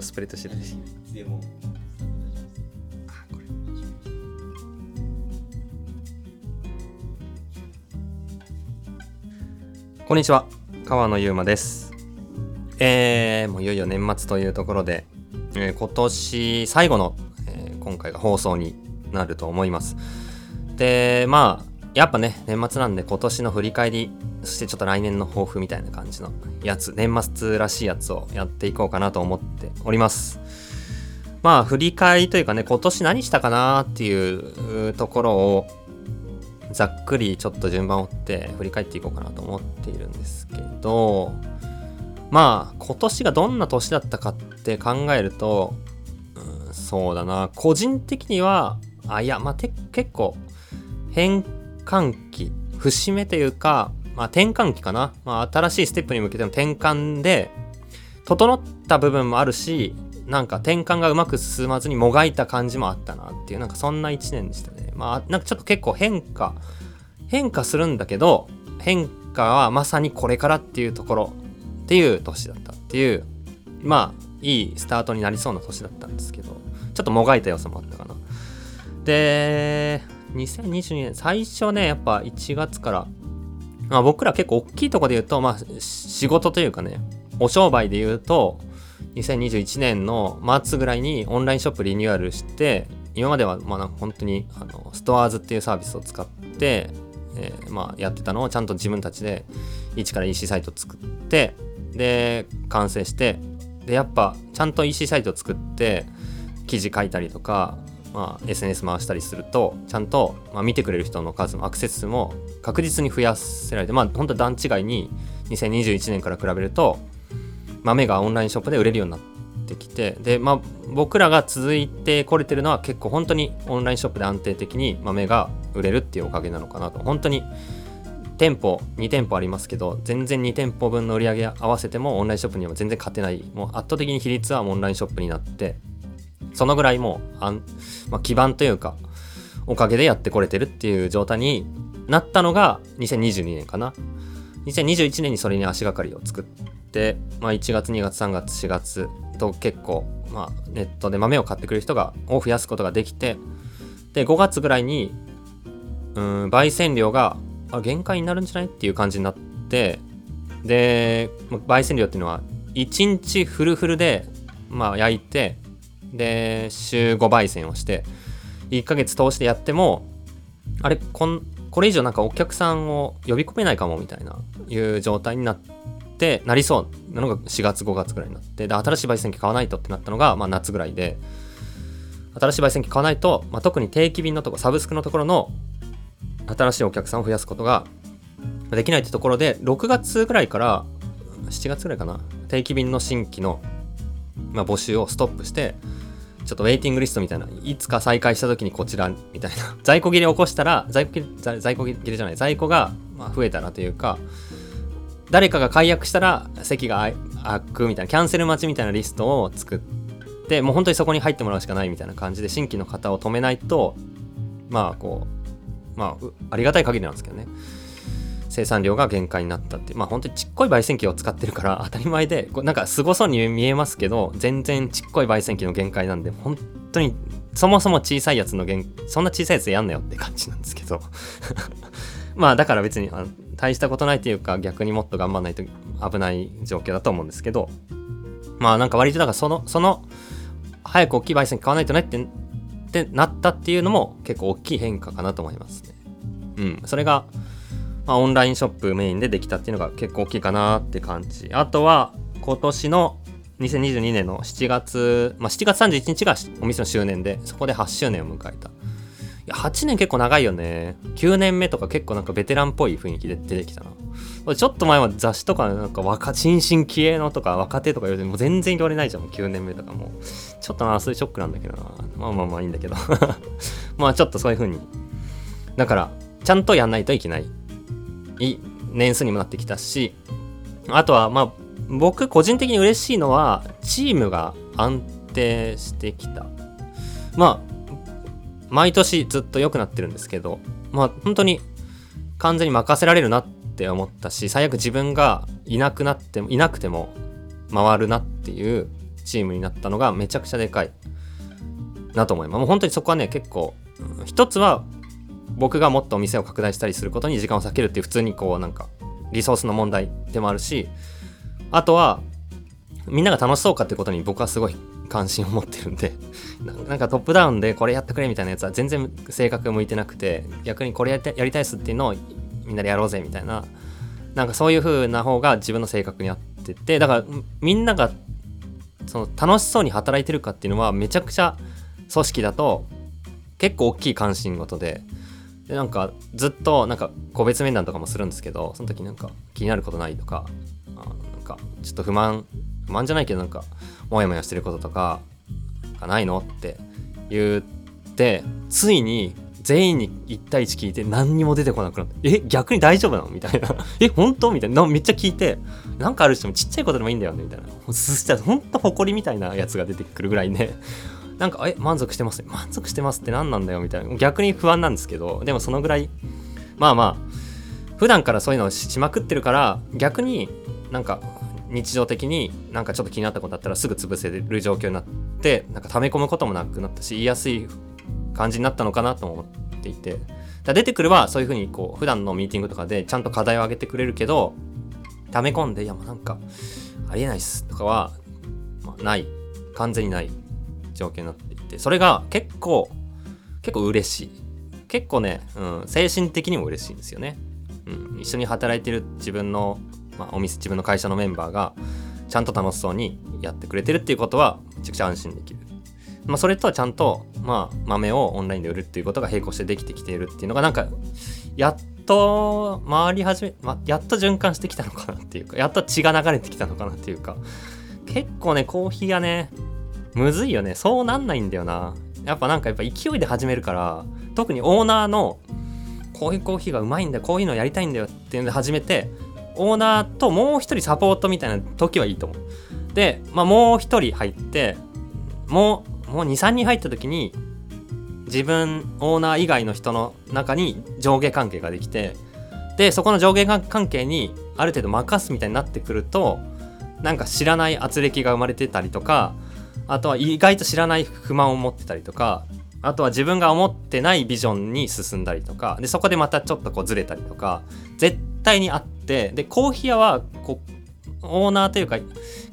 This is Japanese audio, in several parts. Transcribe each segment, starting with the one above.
とスプレッドしてるしでも。あこれこんにちは。川野ゆうまです。えー、もういよいよ年末というところで、えー今年最後の、えー今回が放送になると思います。でまあやっぱね年末なんで今年の振り返りそしてちょっと来年の抱負みたいな感じのやつ年末らしいやつをやっていこうかなと思っております。まあ振り返りというかね今年何したかなっていうところをざっくりちょっと順番を追って振り返っていこうかなと思っているんですけどまあ今年がどんな年だったかって考えると、うん、そうだな。個人的にはあいやまあて結構変換期節目というか、まあ、転換期かな、まあ、新しいステップに向けての転換で整った部分もあるしなんか転換がうまく進まずにもがいた感じもあったなっていうなんかそんな1年でしたね。まあなんかちょっと結構変化変化するんだけど変化はまさにこれからっていうところっていう年だったっていうまあいいスタートになりそうな年だったんですけどちょっともがいた要素もあったかな。で2022年最初ねやっぱ1月から。まあ僕ら結構大きいとこで言うとまあ仕事というかねお商売で言うと2021年の末ぐらいにオンラインショップリニューアルして今まではまあなんか本当にあのストアーズっていうサービスを使って、えーまあやってたのをちゃんと自分たちで一から EC サイト作ってで完成してでやっぱちゃんと EC サイト作って記事書いたりとか、まあ、SNS 回したりするとちゃんと、まあ、見てくれる人の数もアクセス数も確実に増やせられてまあ本当段違いに2021年から比べると豆がオンラインショップで売れるようになってきてでまあ僕らが続いてこれてるのは結構本当にオンラインショップで安定的に豆が売れるっていうおかげなのかなと。本当に店舗2店舗ありますけど全然2店舗分の売り上げ合わせてもオンラインショップには全然勝てない。もう圧倒的に比率はオンラインショップになってそのぐらいもうあん、まあ、基盤というかおかげでやってこれてるっていう状態になったのが2022年かな。2021年にそれに足がかりを作って、まあ、1月2月3月4月と結構、まあ、ネットで豆を買ってくる人がを増やすことができてで5月ぐらいにうん焙煎量があ限界になるんじゃないっていう感じになってで焙煎量っていうのは1日フルフルで、まあ、焼いてで週5焙煎をして1ヶ月通してやってもあれこんこれ以上なんかお客さんを呼び込めないかもみたいないう状態になってなりそうなのが4月5月ぐらいになってで新しい焙煎機買わないとってなったのが、まあ、夏ぐらいで新しい焙煎機買わないと、まあ、特に定期便のとこサブスクのところの新しいお客さんを増やすことができないってところで6月ぐらいから7月ぐらいかな定期便の新規の、まあ、募集をストップしてちょっとウェイティングリストみたいないつか再開した時にこちらみたいな。在庫切れ起こしたら在庫切れ在庫切れじゃない在庫が増えたらというか誰かが解約したら席が空い空くみたいなキャンセル待ちみたいなリストを作ってもう本当にそこに入ってもらうしかないみたいな感じで新規の方を止めないとまあこうまあありがたい限りなんですけどね。生産量が限界になったってまあ本当にちっこい焙煎機を使ってるから 当たり前でこなんかすごそうに見えますけど全然ちっこい焙煎機の限界なんで本当にそもそも小さいやつの限そんな小さいやつやんなよって感じなんですけど。まあだから別にあ大したことないっていうか逆にもっと頑張らないと危ない状況だと思うんですけど。まあなんか割とだからそのその早く大きい焙煎機買わないとねってってなったっていうのも結構大きい変化かなと思いますね。うん、それが、まあ、オンラインショップメインでできたっていうのが結構大きいかなって感じ。あとは今年の2022年の7月、まあ、7月31日がお店の周年でそこで8周年を迎えた。いや8年結構長いよね。9年目とか結構なんかベテランっぽい雰囲気で出てきたな。ちょっと前は雑誌とかなんか若新進気鋭のとか若手とか言われても全然言われないじゃんもう9年目とかもちょっとなそういうショックなんだけどなまあまあまあいいんだけど まあちょっとそういう風にだからちゃんとやんないといけないい年数にもなってきたしあとはまあ僕個人的に嬉しいのはチームが安定してきた。まあ毎年ずっと良くなってるんですけどまあ本当に完全に任せられるなって思ったし最悪自分がいなくなってもいなくても回るなっていうチームになったのがめちゃくちゃでかいなと思います。もう本当にそこはね結構一つは僕がもっとお店を拡大したりすることに時間を割けるっていう普通にこうなんかリソースの問題でもあるしあとはみんなが楽しそうかってことに僕はすごい関心を持ってるんで なんかトップダウンでこれやってくれみたいなやつは全然性格向いてなくて逆にこれやってやりたいっすっていうのをみんなでやろうぜみたいななんかそういう風な方が自分の性格に合っててだからみんながその楽しそうに働いてるかっていうのはめちゃくちゃ組織だと結構大きい関心事ででなんかずっとなんか個別面談とかもするんですけどその時なんか気になることないとかあなんかちょっと不満不満じゃないけどなんかモヤモヤしてることとかがないのって言ってついに全員に1対1聞いて何にも出てこなくなってえ逆に大丈夫なの？みたいな。え本当？みたいな。めっちゃ聞いてなんかある人もちっちゃいことでもいいんだよねみたいな。そしたらほんと誇りみたいなやつが出てくるぐらいね。なんかえ満足してます？満足してますって何なんだよみたいな。逆に不安なんですけどでもそのぐらいまあまあ普段からそういうのをしまくってるから逆になんか日常的になんかちょっと気になったことあったらすぐ潰せる状況になってなんか溜め込むこともなくなったし言いやすい感じになったのかなと思っていて。だ出てくるはそういうふうにこう普段のミーティングとかでちゃんと課題を上げてくれるけど溜め込んでいやもうなんかありえないっすとかは、まあ、ない。完全にない。状況になっていてそれが結構結構嬉しい結構ね、うん、精神的にも嬉しいんですよね、うん、一緒に働いてる自分のまあ、お店自分の会社のメンバーがちゃんと楽しそうにやってくれてるっていうことはめちゃくちゃ安心できる。まあ、それとはちゃんと、まあ、豆をオンラインで売るっていうことが並行してできてきているっていうのがなんかやっと回り始め、ま、やっと循環してきたのかなっていうかやっと血が流れてきたのかなっていうか結構ねコーヒーがねむずいよねそうなんないんだよなやっぱなんかやっぱ勢いで始めるから特にオーナーのこういうコーヒーがうまいんだよこういうのやりたいんだよっていうので始めてオーナーともう一人サポートみたいな時はいいと思う。で、まあ、もう一人入ってもうもう23人入った時に自分オーナー以外の人の中に上下関係ができてでそこの上下関係にある程度任すみたいになってくるとなんか知らない圧力が生まれてたりとかあとは意外と知らない不満を持ってたりとかあとは自分が思ってないビジョンに進んだりとかでそこでまたちょっとこうずれたりとか絶対にあってでコーヒー屋はこうオーナーというか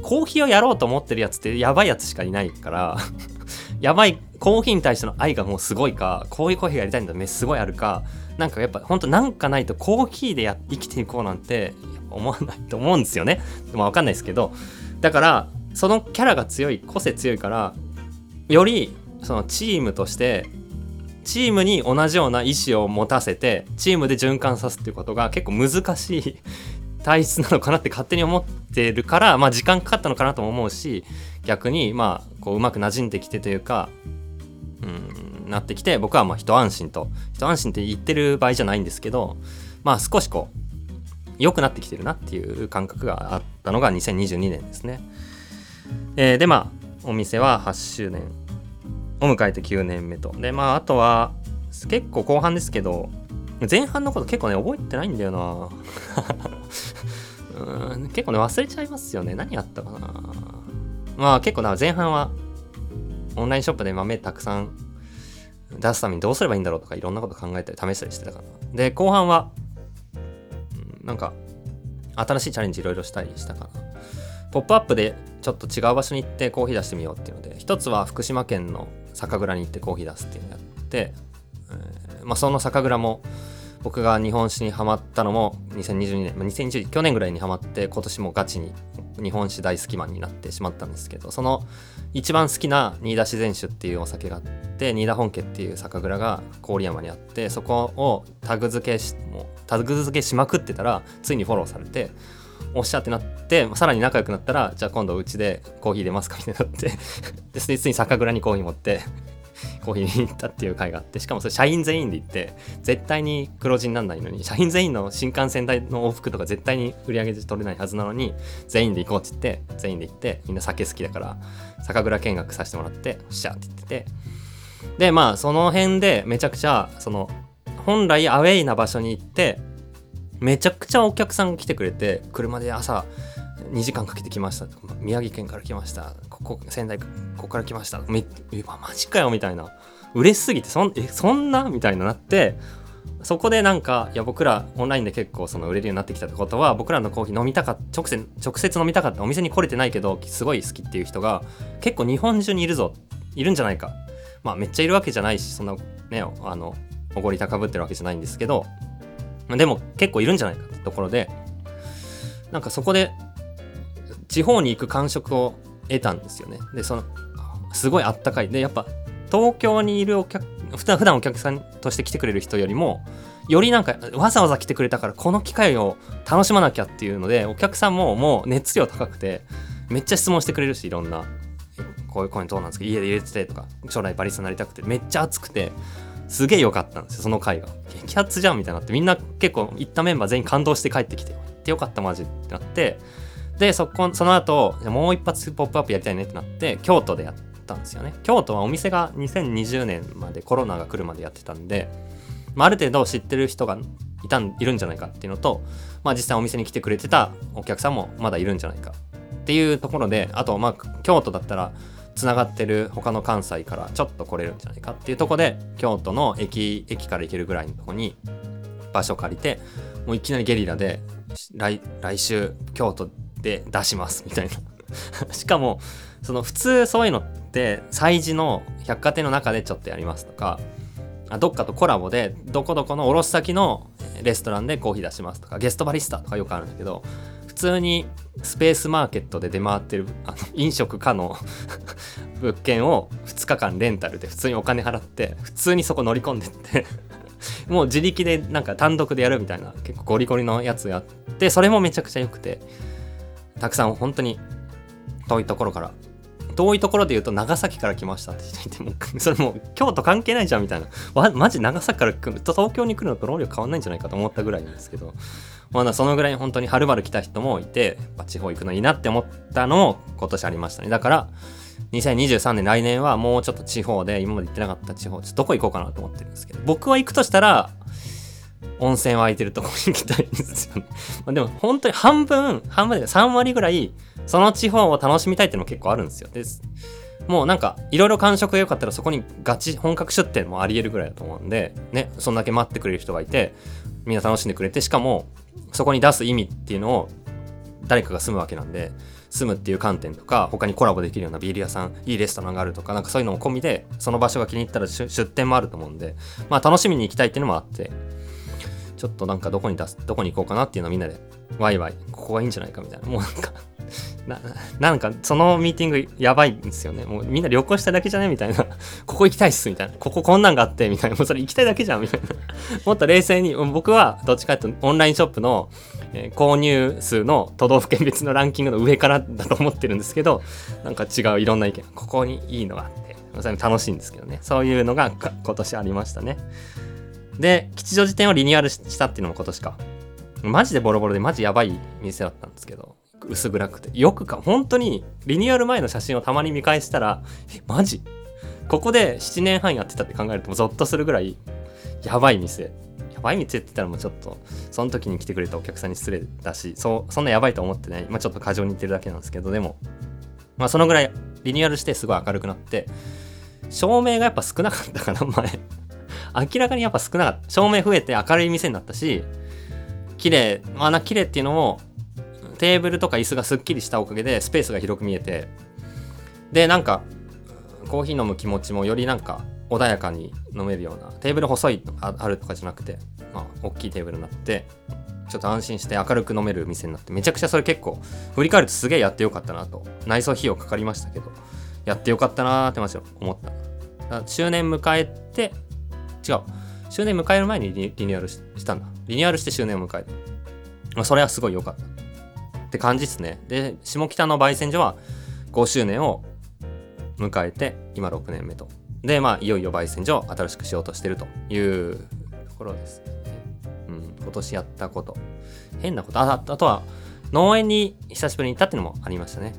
コーヒーをやろうと思ってるやつってやばいやつしかいないから やばいコーヒーに対しての愛がもうすごいかこういうコーヒーがやりたいんだねすごいあるかなんかやっぱほんとなんかないとコーヒーでや生きていこうなんて思わないと思うんですよね。まあわかんないですけどだからそのキャラが強い個性強いからよりそのチームとしてチームに同じような意思を持たせてチームで循環さすっていうことが結構難しい 体質なのかなって勝手に思ってるからまあ時間かかったのかなとも思うし逆にまあこううまく馴染んできてというかうんなってきて僕はまあ一安心と一安心って言ってる場合じゃないんですけどまあ少しこう良くなってきてるなっていう感覚があったのが2022年ですね。えー、でまあお店は8周年を迎えて9年目と。で、まあ、あとは、結構後半ですけど、前半のこと結構ね、覚えてないんだよな うん結構ね、忘れちゃいますよね。何やったかなまあ結構な、前半は、オンラインショップで豆たくさん出すためにどうすればいいんだろうとかいろんなこと考えたり試したりしてたかな。で、後半は、うん、なんか、新しいチャレンジいろいろしたりしたかな。ポップアップでちょっと違う場所に行ってコーヒー出してみようっていうので、一つは福島県の酒蔵に行ってコーヒー出すっていうのをやって、えー、まあ、その酒蔵も僕が日本酒にハマったのも2022年、まあ、2020去年ぐらいにハマって今年もガチに日本酒大好きマンになってしまったんですけどその一番好きな新田自然酒っていうお酒があって新田本家っていう酒蔵が郡山にあってそこをタグ付けしもうタグ付けしまくってたらついにフォローされておっしゃってなってさらに仲良くなったらじゃあ今度うちでコーヒー出ますかみたいになって でついに酒蔵にコーヒー持ってコーヒーに行ったっていう回があってしかもそれ社員全員で行って絶対に黒字にならないのに社員全員の新幹線代の往復とか絶対に売り上げ取れないはずなのに全員で行こうって言って全員で行ってみんな酒好きだから酒蔵見学させてもらっておっしゃって言ってて。でまあその辺でめちゃくちゃその本来アウェイな場所に行ってめちゃくちゃお客さんが来てくれて車で朝2時間かけてきました。宮城県から来ました。ここ仙台ここから来ました。めマジかよみたいな。嬉しすぎてそんえそんな？みたいになってそこでなんかいや僕らオンラインで結構その売れるようになってきたってことは僕らのコーヒー飲みたかった直接直接飲みたかった。お店に来れてないけどすごい好きっていう人が結構日本中にいるぞ。いるんじゃないか。まあめっちゃいるわけじゃないしそんなねあのおごり高ぶってるわけじゃないんですけどでも結構いるんじゃないかってところでなんかそこで地方に行く感触を得たんですよね。でそのすごいあったかい。でやっぱ東京にいるお客普段普段お客さんとして来てくれる人よりもよりなんかわざわざ来てくれたからこの機会を楽しまなきゃっていうのでお客さんももう熱量高くてめっちゃ質問してくれるしいろんなこういうコインどうなんですか？家で入れててとか将来バリスタになりたくてめっちゃ熱くてすげえ良かったんですよその回が。激アツじゃんみたいになってみんな結構行ったメンバー全員感動して帰ってきて行ってよかったマジってなってでそこその後もう一発ポップアップやりたいねってなって京都でやったんですよね。京都はお店が2020年までコロナが来るまでやってたんで、まあ、ある程度知ってる人がいたんいるんじゃないかっていうのと、まあ、実際お店に来てくれてたお客さんもまだいるんじゃないかっていうところであとまあ京都だったらつながってる他の関西からちょっと来れるんじゃないかっていうとこで京都の駅駅から行けるぐらいのとこに場所借りてもういきなりゲリラで来来週京都で出しますみたいな。しかもその普通そういうのって催事の百貨店の中でちょっとやりますとかあどっかとコラボでどこどこの卸先のレストランでコーヒー出しますとかゲストバリスタとかよくあるんだけど普通にスペースマーケットで出回ってるあの飲食可の物件を2日間レンタルで普通にお金払って普通にそこ乗り込んでって もう自力でなんか単独でやるみたいな結構ゴリゴリのやつやってそれもめちゃくちゃ良くてたくさん本当に遠いところから遠いところで言うと長崎から来ましたって人いても それもう京都関係ないじゃんみたいな。わマジ長崎から来ると東京に来るのと労力変わんないんじゃないかと思ったぐらいなんですけどまだそのぐらい本当にはるばる来た人もいて地方行くのいいなって思ったのも今年ありましたね。だから2023年来年はもうちょっと地方で今まで行ってなかった地方ちょっとどこ行こうかなと思ってるんですけど僕は行くとしたら温泉湧いてるとこに行きたいんですよね。まあ、でも本当に半分、半分で3割ぐらい、その地方を楽しみたいっていうのも結構あるんですよ。です。もうなんか、いろいろ感触が良かったらそこにガチ、本格出店もあり得るぐらいだと思うんで、ね、そんだけ待ってくれる人がいて、みんな楽しんでくれて、しかも、そこに出す意味っていうのを誰かが住むわけなんで、住むっていう観点とか、他にコラボできるようなビール屋さん、いいレストランがあるとか、なんかそういうのも込みで、その場所が気に入ったら出店もあると思うんで、まあ楽しみに行きたいっていうのもあって、ちょっとなんかどこに出す、どこに行こうかなっていうのをみんなで、ワイワイ、ここがいいんじゃないかみたいな。もうなんかな、なんかそのミーティングやばいんですよね。もうみんな旅行しただけじゃね？みたいな。ここ行きたいっすみたいな。こここんなんがあってみたいな。もうそれ行きたいだけじゃんみたいな。もっと冷静に、僕はどっちかというとオンラインショップの、えー、購入数の都道府県別のランキングの上からだと思ってるんですけど、なんか違ういろんな意見。ここにいいのがあって、楽しいんですけどね。そういうのが今年ありましたね。で、吉祥寺店をリニューアルしたっていうのも今年か。マジでボロボロでマジやばい店だったんですけど、薄暗くて。よくか、本当にリニューアル前の写真をたまに見返したら、え、マジ？ここで7年半やってたって考えるとゾッとするぐらい、やばい店。やばい店って言ったらもうちょっと、その時に来てくれたお客さんに失礼だし、そ、そんなやばいと思ってない。まあちょっと過剰に言ってるだけなんですけど、でも、まあそのぐらいリニューアルしてすごい明るくなって、照明がやっぱ少なかったかな、前。明らかにやっぱ少なかった。照明増えて明るい店になったし、綺麗、まあな綺麗っていうのも、テーブルとか椅子がすっきりしたおかげでスペースが広く見えて、で、なんか、コーヒー飲む気持ちもよりなんか穏やかに飲めるような、テーブル細いああるとかじゃなくて、まあ、大きいテーブルになって、ちょっと安心して明るく飲める店になって、めちゃくちゃそれ結構、振り返るとすげえやってよかったなと。内装費用かかりましたけど、やってよかったなーってマジで思った。周年迎えて、違う。周年迎える前にリニューアルしたんだ。リニューアルして周年を迎える。それはすごい良かった。って感じですね。で、下北の焙煎所は5周年を迎えて、今6年目と。で、まあ、いよいよ焙煎所を新しくしようとしてるというところです、ね。うん、今年やったこと。変なこと。ああとは、農園に久しぶりに行ったっていうのもありましたね。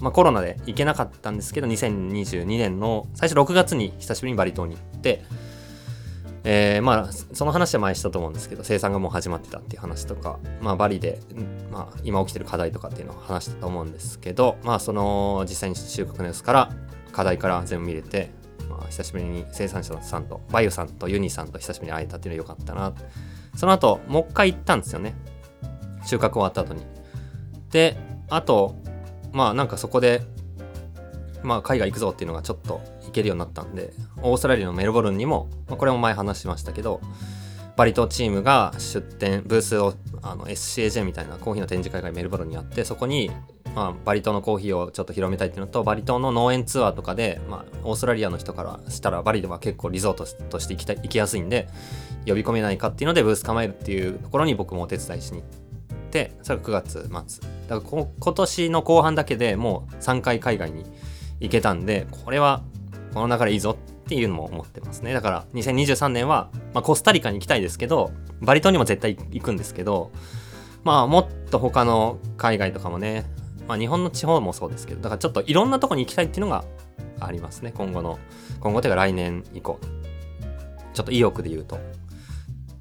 まあ、コロナで行けなかったんですけど、2022年の最初6月に久しぶりにバリ島に行って、えー、まあその話は前したと思うんですけど生産がもう始まってたっていう話とか、まあ、バリで、まあ、今起きてる課題とかっていうのを話したと思うんですけど、まあ、その実際に収穫の様子から課題から全部見れて、まあ、久しぶりに生産者さんとバイオさんとユニさんと久しぶりに会えたっていうのは良かったな。その後もう一回行ったんですよね。収穫終わった後に。であとまあなんかそこでまあ海外行くぞっていうのがちょっと行けるようになったんでオーストラリアのメルボルンにも、まあ、これも前話しましたけどバリ島チームが出店ブースをあの SCAJ みたいなコーヒーの展示会がメルボルンにあってそこに、まあ、バリ島のコーヒーをちょっと広めたいっていうのとバリ島の農園ツアーとかで、まあ、オーストラリアの人からしたらバリでは結構リゾートとして行きた行きやすいんで呼び込めないかっていうのでブース構えるっていうところに僕もお手伝いしに行ってそれが9月末。だから今年の後半だけでもう3回海外に行けたんでこれはこの流れいいぞっていうのも思ってますね。だから2023年は、まあ、コスタリカに行きたいですけどバリ島にも絶対行くんですけどまあもっと他の海外とかもね、まあ、日本の地方もそうですけどだからちょっといろんなとこに行きたいっていうのがありますね。今後の今後というか来年以降。ちょっと意欲で言うと。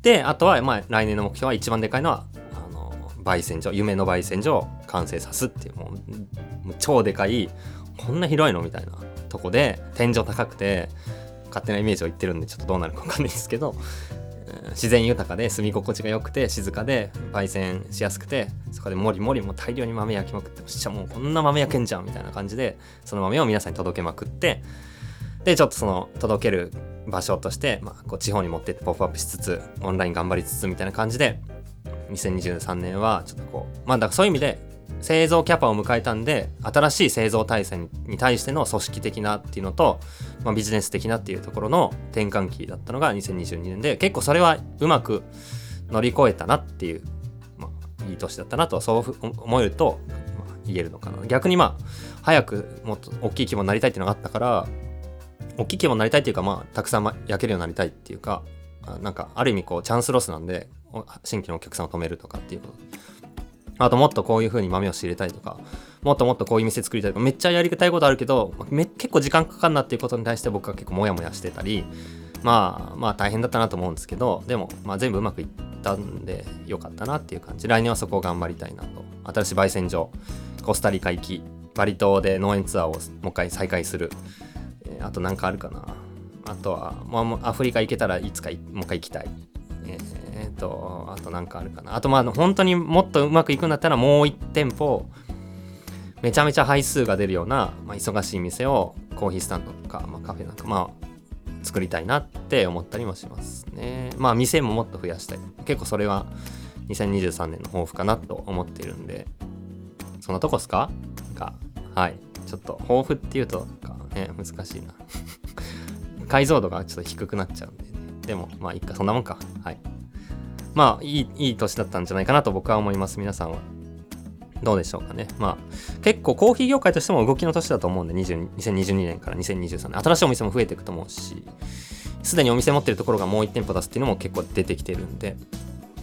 であとはまあ来年の目標は一番でかいのはあの焙煎所夢の焙煎所を完成さすっていうもう超でかいこんな広いの？みたいなとこで天井高くて勝手なイメージを言ってるんでちょっとどうなるか分かんないですけど自然豊かで住み心地が良くて静かで焙煎しやすくてそこでもりもりも大量に豆焼きまくってしちゃもうこんな豆焼けんじゃんみたいな感じでその豆を皆さんに届けまくってでちょっとその届ける場所として、まあ、こう地方に持ってってポップアップしつつオンライン頑張りつつみたいな感じで2023年はちょっとこうまあだからそういう意味で製造キャパを迎えたんで新しい製造体制に対しての組織的なっていうのと、まあ、ビジネス的なっていうところの転換期だったのが2022年で結構それはうまく乗り越えたなっていう、まあ、いい年だったなとそう思えると、まあ、言えるのかな。逆にまあ早くもっと大きい規模になりたいっていうのがあったから大きい規模になりたいっていうかまあたくさん焼けるようになりたいっていうかなんかある意味こうチャンスロスなんで新規のお客さんを止めるとかっていうこと。あともっとこういう風に豆を仕入れたいとか、もっともっとこういう店作りたいとか、めっちゃやりたいことあるけど、め結構時間かかるなっていうことに対して僕は結構モヤモヤしてたり、まあまあ大変だったなと思うんですけど、でもまあ全部うまくいったんでよかったなっていう感じ。来年はそこを頑張りたいなと。新しい焙煎所、コスタリカ行き、バリ島で農園ツアーをもう一回再開する。えー、あとなんかあるかな。あとは、もうアフリカ行けたらいつかもう一回行きたい。えー、と、あとなんかあるかな。あとまあ本当にもっとうまくいくんだったらもう1店舗、めちゃめちゃ配数が出るような、まあ、忙しい店をコーヒースタンドとか、まあ、カフェなんか、まあ、作りたいなって思ったりもしますね。まあ店ももっと増やしたい。結構それは2023年の抱負かなと思ってるんで、そんなとこっすか？か、はい。ちょっと抱負っていうとかね、難しいな。解像度がちょっと低くなっちゃうんでね。でも、まあいいか、そんなもんか。はい。まあいいいい年だったんじゃないかなと僕は思います。皆さんは。どうでしょうかね。まあ結構コーヒー業界としても動きの年だと思うんで2022年から2023年。新しいお店も増えていくと思うしすでにお店持ってるところがもう1店舗出すっていうのも結構出てきてるんで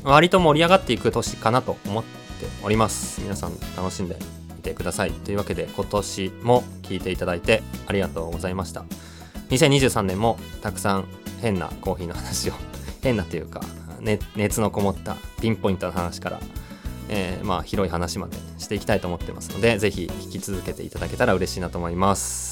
割と盛り上がっていく年かなと思っております。皆さん楽しんでみてくださいというわけで今年も聞いていただいてありがとうございました。2023年もたくさん変なコーヒーの話を変なというか熱のこもったピンポイントの話から、えー、まあ広い話までしていきたいと思ってますので、是非聞き続けていただけたら嬉しいなと思います。